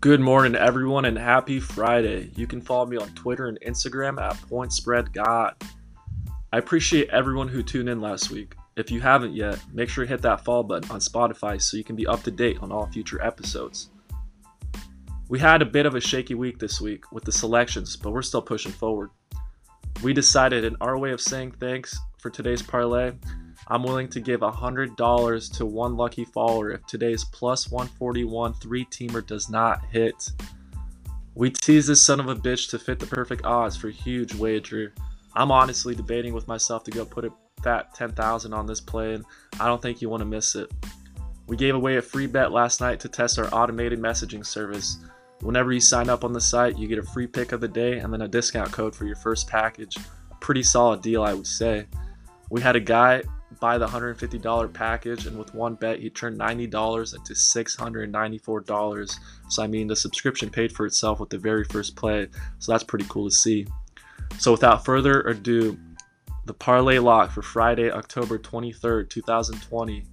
Good morning, everyone, and happy Friday. You can follow me on Twitter and Instagram at PointSpreadGod. I appreciate everyone who tuned in last week. If you haven't yet, make sure to hit that follow button on Spotify so you can be up to date on all future episodes. We had a bit of a shaky week this week with the selections, but we're still pushing forward. We decided in our way of saying thanks for today's parlay I'm willing to give $100 to one lucky follower if today's plus 141 three teamer does not hit. We tease this son of a bitch to fit the perfect odds for huge wager. I'm honestly debating with myself to go put a fat 10,000 on this play, and I don't think you want to miss it. We gave away a free bet last night to test our automated messaging service. Whenever you sign up on the site, you get a free pick of the day and then a discount code for your first package. Pretty solid deal, I would say. We had a guy buy the $150 package, and with one bet, he turned $90 into $694. So, I mean, the subscription paid for itself with the very first play. So, that's pretty cool to see. So, without further ado, the parlay lock for Friday, October 23rd, 2020,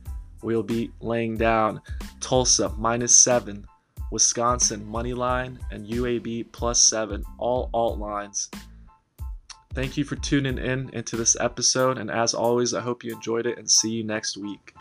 we'll be laying down Tulsa minus 7, Wisconsin money line, and UAB plus 7, all alt lines. Thank you for tuning in into this episode, and as always, I hope you enjoyed it and see you next week.